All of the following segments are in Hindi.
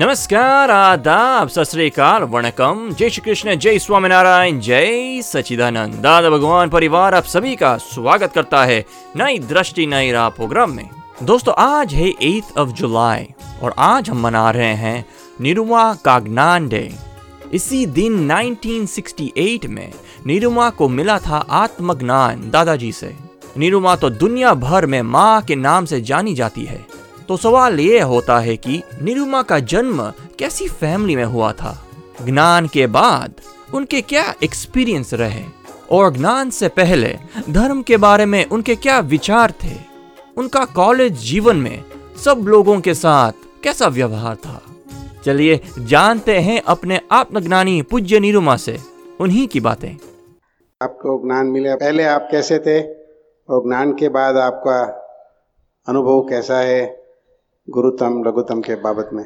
नमस्कार, आदाब सत श्रीकाल वणकम। जय श्री कृष्ण जय स्वामीनारायण, जय सचिदानंद दादा भगवान परिवार, आप सभी का स्वागत करता है नई दृष्टि, नई राह प्रोग्राम में। दोस्तों, आज है एथ ऑफ़ जुलाई और आज हम मना रहे हैं निरुमा कागनान डे इसी दिन 1968 में निरुमा को मिला था आत्मज्ञान दादाजी से। निरुमा तो दुनिया भर में माँ के नाम से जानी जाती है। तो सवाल ये होता है कि निरुमा का जन्म कैसी फैमिली में हुआ था? ज्ञान के बाद उनके क्या एक्सपीरियंस रहे? और ज्ञान से पहले धर्म के बारे में उनके क्या विचार थे? उनका कॉलेज जीवन में सब लोगों के साथ कैसा व्यवहार था? चलिए जानते हैं अपने आत्मज्ञानी पूज्य निरुमा से उन्हीं की बातें। आपको ज्ञान मिला, पहले आप कैसे थे? और ज्ञान के बाद आपका अनुभव कैसा है? गुरुतम लघुतम के बाबत में।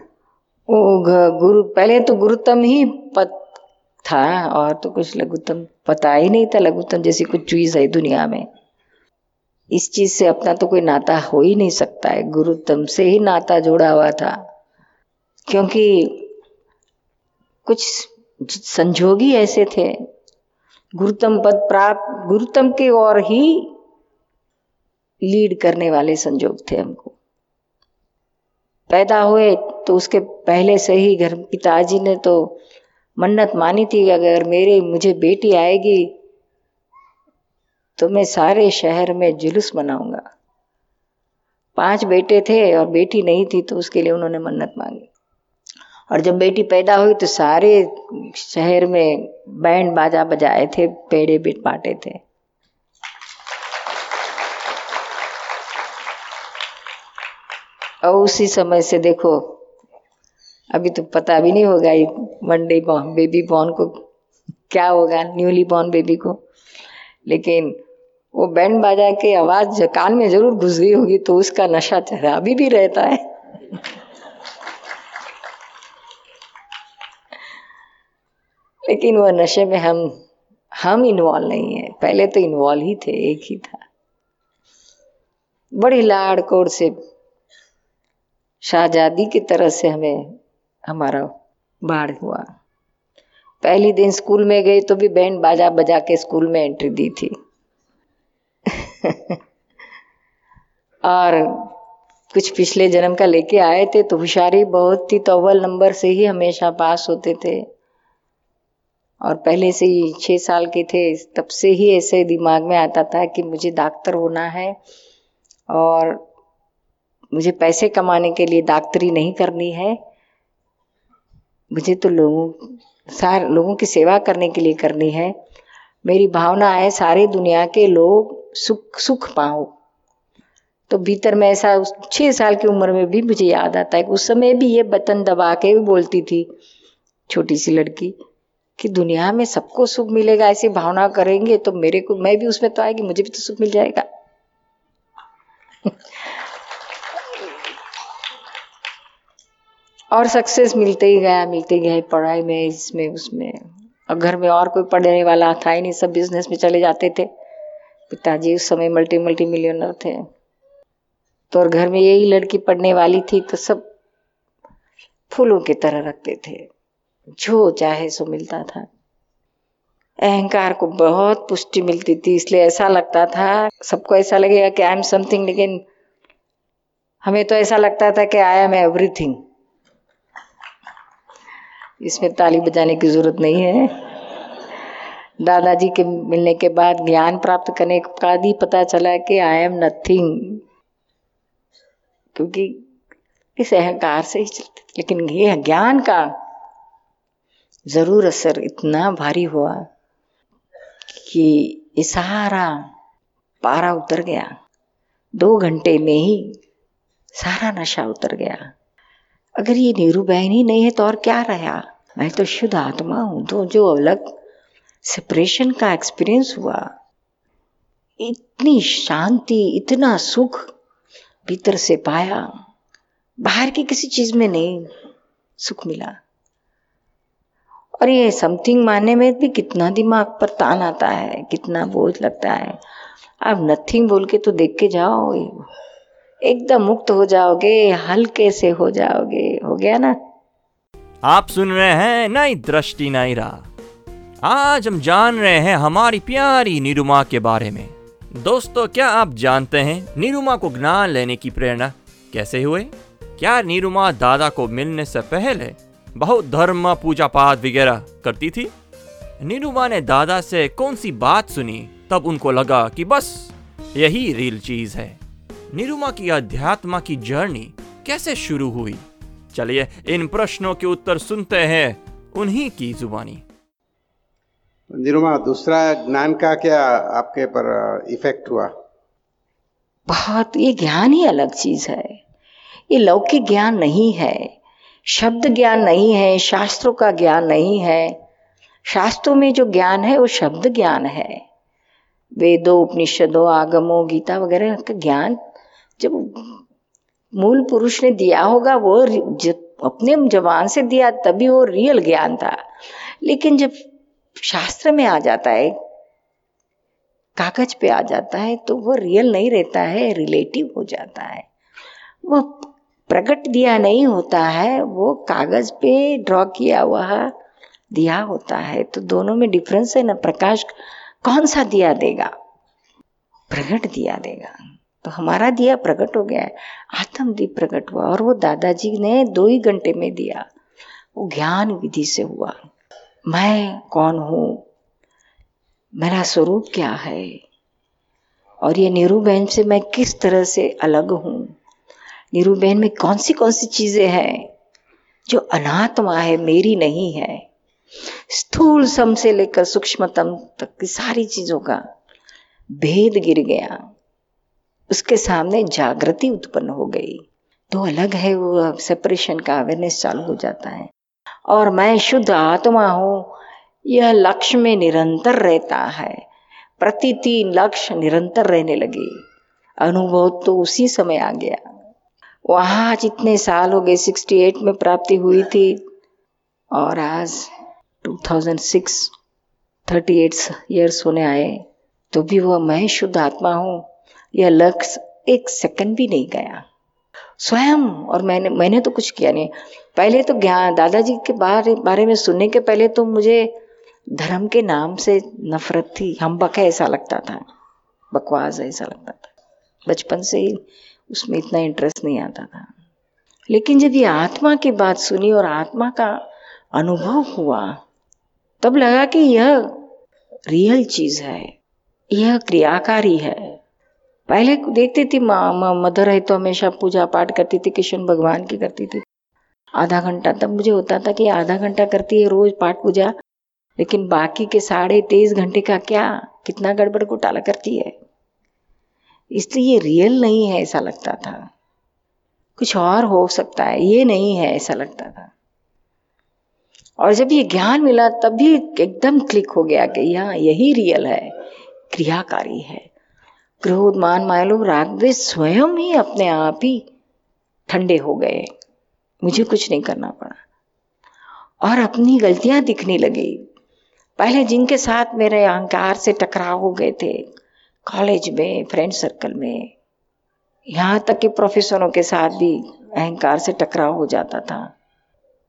वो गुरु, पहले तो गुरुतम ही पत था, और तो कुछ लघुतम पता ही नहीं था, लघुतम जैसी कुछ चीज़ है दुनिया में। इस चीज़ से अपना तो कोई नाता हो ही नहीं सकता है। गुरुतम से ही नाता जोड़ा हुआ था। क्योंकि कुछ संजोग ऐसे थे। गुरुतम पद प्राप्त, गुरुतम के और ही लीड करने वाले संजोग थे हमको। पैदा हुए तो उसके पहले से ही घर पिताजी ने तो मन्नत मानी थी अगर मेरे, मुझे बेटी आएगी तो मैं सारे शहर में जुलूस मनाऊँगा। पाँच बेटे थे और बेटी नहीं थी तो उसके लिए उन्होंने मन्नत मांगी। और जब बेटी पैदा हुई तो सारे शहर में बैंड बाजा बजाए थे, पेड़े बिट बांटे थे। और उसी समय से देखो, अभी तो पता भी नहीं होगा ये मंडे बेबी बॉर्न को क्या होगा न्यूली बॉर्न बेबी को। लेकिन वो बैंड बाजा के आवाज़ कान में ज़रूर घुस गई होगी तो उसका नशा चेहरा अभी भी रहता है। लेकिन वह नशे में हम हम इन्वॉल्व नहीं है। पहले तो इन्वॉल्व ही थे, एक ही था। बड़ी लाड़ कोड़ से शाहजादी की तरह से हमें हमारा बाढ़ हुआ। पहली दिन स्कूल में गए तो भी बैंड बाजा बजा के स्कूल में एंट्री दी थी। और कुछ पिछले जन्म का लेके आए थे तो होशियारी बहुत थी तो अव्वल नंबर से ही हमेशा पास होते थे। और पहले से ही छः साल के थे, तब से ही ऐसे दिमाग में आता था कि मुझे डॉक्टर होना है। और मुझे पैसे कमाने के लिए डॉक्टरी नहीं करनी है। मुझे तो लोगों, सारे, लोगों की सेवा करने के लिए करनी है। मेरी भावना है सारी दुनिया के लोग सुख सुख पाओ। तो भीतर में ऐसा उस छः साल की उम्र में भी मुझे याद आता है उस समय भी ये बटन दबा के भी बोलती थी छोटी सी लड़की कि दुनिया में सबको सुख मिलेगा, ऐसी भावना करेंगे तो मेरे को, मैं भी उसमें तो आएगी, मुझे भी तो सुख मिल जाएगा। और सक्सेस मिलते ही गया, मिलते ही गया पढ़ाई में, इसमें, उसमें। और घर में और कोई पढ़ने वाला था ही नहीं, सब बिज़नेस में चले जाते थे। पिताजी उस समय मल्टी मल्टी मिलियनर थे। तो और घर में यही लड़की पढ़ने वाली थी तो सब फूलों की तरह रखते थे। जो चाहे सो मिलता था। अहंकार को बहुत पुष्टि मिलती थी, इसलिए ऐसा लगता था, सबको ऐसा लगेगा कि आई एम समथिंग लेकिन हमें तो ऐसा लगता था कि आई एम एवरीथिंग इसमें ताली बजाने की ज़रूरत नहीं है। दादाजी के मिलने के बाद ज्ञान प्राप्त करने के बाद ही पता चला कि आई एम नथिंग क्योंकि इस अहंकार से ही चलते लेकिन ये ज्ञान का ज़रूर असर इतना भारी हुआ कि ये सारा पारा उतर गया। दो घंटे में ही सारा नशा उतर गया। अगर ये नीरू बहन ही नहीं है तो और क्या रहा? मैं तो शुद्ध आत्मा हूँ तो जो अलग सेपरेशन का एक्सपीरियंस हुआ। इतनी शांति, इतना सुख भीतर से पाया। बाहर की किसी चीज़ में नहीं सुख मिला। और ये समथिंग मानने में भी कितना दिमाग पर तान आता है, कितना बोझ लगता है। आप नथिंग बोल के तो देख के जाओ एकदम मुक्त हो जाओगे, हल्के से हो जाओगे, हो गया ना? आप सुन रहे हैं नई दृष्टि नई राह। आज हम जान रहे हैं हमारी प्यारी निरुमा के बारे में। दोस्तों, क्या आप जानते हैं निरुमा को ज्ञान लेने की प्रेरणा कैसे हुए क्या निरुमा दादा को मिलने से पहले बहुत धर्म पूजा पाठ वगैरह करती थी? निरुमा ने दादा से कौन सी बात सुनी? तब उनको लगा कि बस यही रियल चीज़ है। निरुमा की अध्यात्मा की जर्नी कैसे शुरू हुई? चलिए इन प्रश्नों के उत्तर सुनते हैं उन्हीं की जुबानी। निरुमा दूसरा ज्ञान का क्या आपके पर इफ़ेक्ट हुआ? बहुत ये ज्ञान ही अलग चीज़ है। ये लौकिक ज्ञान नहीं है शब्द ज्ञान नहीं है शास्त्रों का ज्ञान नहीं है। शास्त्रों में जो ज्ञान है वो शब्द ज्ञान है। वेदों उपनिषदों आगमों गीता वगैरह का ज्ञान जब मूल पुरुष ने दिया होगा वो जब अपने जवान से दिया तभी वो रियल ज्ञान था। लेकिन जब शास्त्र में आ जाता है कागज़ पे आ जाता है तो वो रियल नहीं रहता है रिलेटिव हो जाता है। वो प्रकट दिया नहीं होता है वो कागज़ पे ड्रॉ किया हुआ दिया होता है। तो दोनों में डिफरेंस है ना प्रकाश कौन सा दिया देगा? प्रकट दिया देगा। तो हमारा दिया प्रकट हो गया है। आत्मदीप प्रकट हुआ और वो दादाजी ने दो ही घंटे में दिया। वो ज्ञान विधि से हुआ। मैं कौन हूँ? मेरा स्वरूप क्या है? और ये नीरू बहन से मैं किस तरह से अलग हूँ? नीरू बहन में कौन सी कौन सी चीज़ें हैं जो अनात्मा है, मेरी नहीं है? स्थूल सम से लेकर सूक्ष्मतम तक की सारी चीज़ों का भेद गिर गया। उसके सामने जागृति उत्पन्न हो गई। तो अलग है वो सेपरेशन का अवेयरनेस चालू हो जाता है। और मैं शुद्ध आत्मा हूँ, यह लक्ष्य में निरंतर रहता है। प्रति तीन लक्ष्य निरंतर रहने लगे। अनुभव तो उसी समय आ गया। वहाँ जितने साल हो गए 68 में प्राप्ति हुई थी। और आज 2006 38 इयर्स होने आए तो भी वह मैं शुद्ध आत्मा हूँ। यह लक्ष्य एक सेकंड भी नहीं गया। स्वयं, और मैंने मैंने तो कुछ किया नहीं। पहले तो ज्ञान दादाजी के बारे बारे में सुनने के पहले तो मुझे धर्म के नाम से नफरत थी। हम बक ऐसा लगता था। बकवास ऐसा लगता था। बचपन से ही उसमें इतना इंटरेस्ट नहीं आता था। लेकिन जब ये आत्मा की बात सुनी और आत्मा का अनुभव हुआ, तब लगा कि यह रियल चीज़ है। यह क्रियाकारी है। पहले देखती थी माँ मदर है तो हमेशा पूजा पाठ करती थी, कृष्ण भगवान की करती थी। आधा घंटा तब मुझे होता था कि आधा घंटा करती है रोज पाठ पूजा, लेकिन बाकी के साढ़े तेईस घंटे का क्या, कितना गड़बड़ घोटाला करती है? इसलिए ये रियल नहीं है ऐसा लगता था। कुछ और हो सकता है, ये नहीं है ऐसा लगता था। और जब ये ज्ञान मिला तब भी एकदम क्लिक हो गया कि यहाँ यही रियल है, क्रियाकारी है। क्रोध मान मायलो राग स्वयं ही अपने आप ही ठंडे हो गए। मुझे कुछ नहीं करना पड़ा। और अपनी गलतियाँ दिखने लगी। पहले जिनके साथ मेरे अहंकार से टकराव हो गए थे, कॉलेज में, फ्रेंड सर्कल में, यहाँ तक कि प्रोफेसरों के साथ भी अहंकार से टकराव हो जाता था।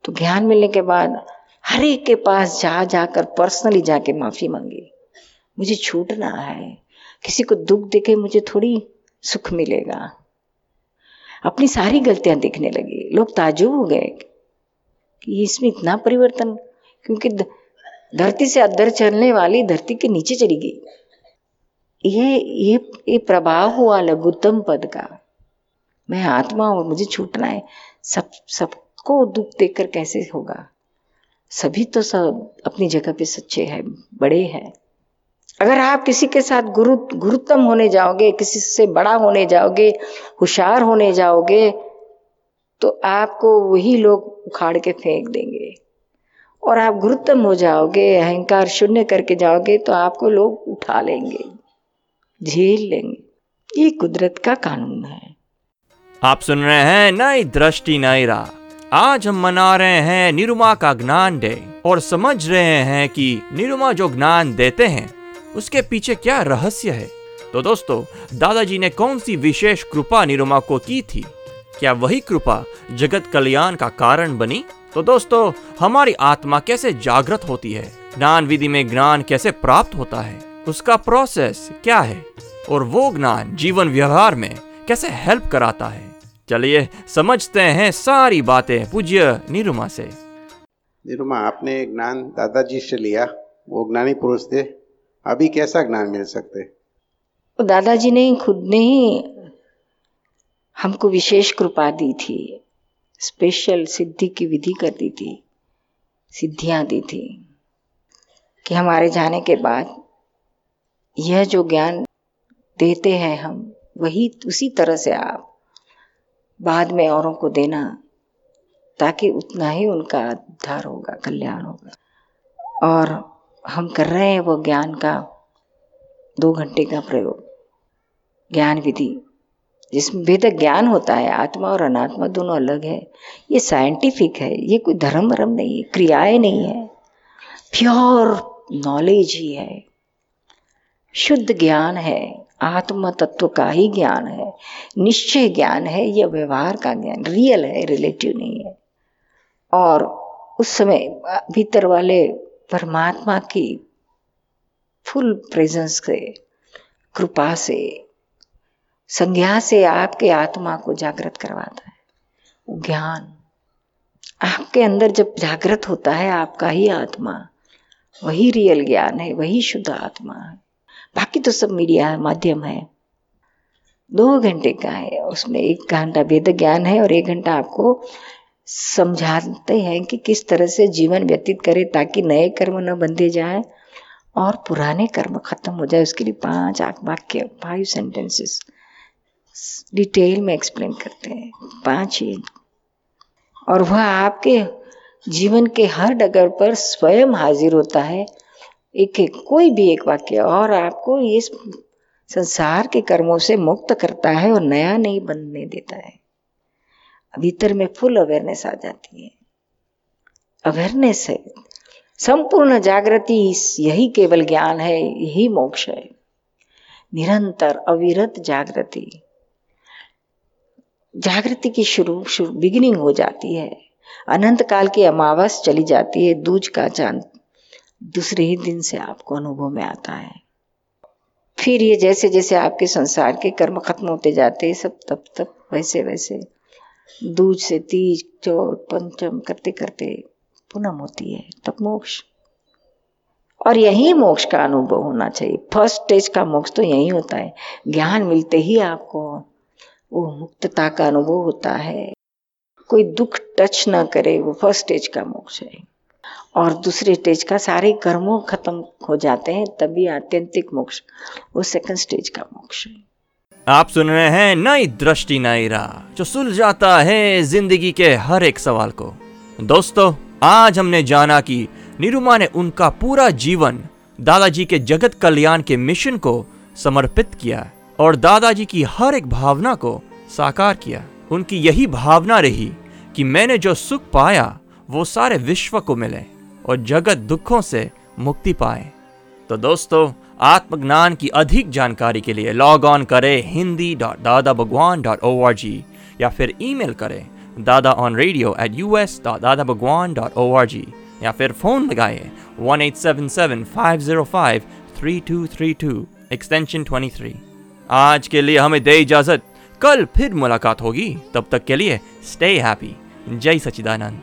तो ज्ञान मिलने के बाद हर एक के पास जा जाकर पर्सनली जाके माफ़ी मांगी। मुझे छूटना है। किसी को दुख देके मुझे थोड़ी सुख मिलेगा। अपनी सारी गलतियाँ दिखने लगी। लोग ताजुब हो गए कि इसमें इतना परिवर्तन, क्योंकि धरती से अदर चलने वाली धरती के नीचे चली गई। ये ये ये प्रभाव हुआ लघुत्तम पद का। मैं आत्मा हूँ, मुझे छूटना है। सब, सबको दुख देखकर कैसे होगा? सभी तो सब अपनी जगह पे सच्चे हैं, बड़े हैं। अगर आप किसी के साथ गुरु, गुरुत्तम होने जाओगे, किसी से बड़ा होने जाओगे होशियार होने जाओगे तो आपको वही लोग उखाड़ के फेंक देंगे। और आप गुरुत्तम हो जाओगे, अहंकार शून्य करके जाओगे तो आपको लोग उठा लेंगे, झेल लेंगे। ये कुदरत का कानून है। आप सुन रहे हैं नई दृष्टि, नई राह। आज हम मना रहे हैं निरुमा का ज्ञान डे और समझ रहे हैं कि निरुमा जो ज्ञान देते हैं उसके पीछे क्या रहस्य है? तो दोस्तों, दादाजी ने कौन सी विशेष कृपा निरुमा को की थी? क्या वही कृपा जगत कल्याण का कारण बनी? तो दोस्तों, हमारी आत्मा कैसे जागृत होती है? ज्ञान विधि में ज्ञान कैसे प्राप्त होता है? उसका प्रोसेस क्या है? और वो ज्ञान जीवन व्यवहार में कैसे हेल्प कराता है? चलिए, समझते हैं सारी बातें पूज्य निरुमा से। निरुमा, आपने ज्ञान दादाजी से लिया, वो ज्ञानी पुरुष थे। अभी कैसा ज्ञान मिल सकते? तो दादाजी ने खुद ने ही हमको विशेष कृपा दी थी। स्पेशल सिद्धि की विधि कर दी थी, सिद्धियाँ दी थी कि हमारे जाने के बाद यह जो ज्ञान देते हैं हम, वही उसी तरह से आप बाद में औरों को देना, ताकि उतना ही उनका उद्धार होगा, कल्याण होगा। और हम कर रहे हैं वो ज्ञान का दो घंटे का प्रयोग। ज्ञान विधि, जिसमें वेदक ज्ञान होता है, आत्मा और अनात्मा दोनों अलग है। ये साइंटिफिक है, ये कोई धर्म वरम नहीं है, क्रियाएँ नहीं है। प्योर नॉलेज ही है। शुद्ध ज्ञान है, आत्म तत्व का ही ज्ञान है। निश्चय ज्ञान है यह व्यवहार का ज्ञान रियल है रिलेटिव नहीं है। और उस समय भीतर वाले परमात्मा की फुल प्रेजेंस से, कृपा से संज्ञा से आपके आत्मा को जागृत करवाता है। ज्ञान आपके अंदर जब जागृत होता है, आपका ही आत्मा, वही रियल ज्ञान है, वही शुद्ध आत्मा है। बाकी तो सब मीडिया है, माध्यम है। दो घंटे का है, उसमें एक घंटा वेद ज्ञान है और एक घंटा आपको समझाते हैं कि किस तरह से जीवन व्यतीत करे ताकि नए कर्म न बंधे जाए और पुराने कर्म खत्म हो जाए। उसके लिए पाँच वाक्य फाइव सेंटेंसेस डिटेल में एक्सप्लेन करते हैं। पाँच ही। और वह आपके जीवन के हर डगर पर स्वयं हाजिर होता है। एक एक कोई भी एक वाक्य और आपको इस संसार के कर्मों से मुक्त करता है और नया नहीं बनने देता है। भीतर में फुल अवेयरनेस आ जाती है। अवेयरनेस है। संपूर्ण जागृति यही केवल ज्ञान है, यही मोक्ष है। निरंतर अविरत जागृति। जागृति की शुरू शुरू बिगिनिंग हो जाती है। अनंत काल की अमावस चली जाती है, दूज का चाँद दूसरे ही दिन से आपको अनुभव में आता है। फिर ये जैसे जैसे आपके संसार के कर्म खत्म होते जाते हैं, सब तब तब वैसे वैसे दूज से तीज चौथ पंचम करते करते पूनम होती है, तब मोक्ष। और यही मोक्ष का अनुभव होना चाहिए। फ़र्स्ट स्टेज का मोक्ष तो यही होता है। ज्ञान मिलते ही आपको वो मुक्तता का अनुभव होता है। कोई दुख टच ना करे, वो फ़र्स्ट स्टेज का मोक्ष है। और दूसरे स्टेज का सारे कर्मों खत्म हो जाते हैं, तभी आत्यंतिक मोक्ष, वो सेकंड स्टेज का मोक्ष है। आप सुन रहे हैं नई दृष्टि, नई राह, जो सुलझाता है ज़िंदगी के हर एक सवाल को। दोस्तों, आज हमने जाना कि निरुमा ने उनका पूरा जीवन दादाजी के जगत कल्याण के मिशन को समर्पित किया और दादाजी की हर एक भावना को साकार किया। उनकी यही भावना रही कि मैंने जो सुख पाया, वो सारे विश्व को मिले और जगत दुखों से मुक्ति पाए। तो दोस्तों आत्मज्ञान की अधिक जानकारी के लिए लॉग ऑन करें Hindi dot Dada Bhagwan dot O R G या फिर ईमेल करें Dada on radio at U S dot Dada Bhagwan dot O R G या फिर फ़ोन लगाए one eight seven seven five zero five three two three two extension twenty three आज के लिए हमें दे इजाज़त। कल फिर मुलाकात होगी। तब तक के लिए स्टे हैप्पी जय सचिदानंद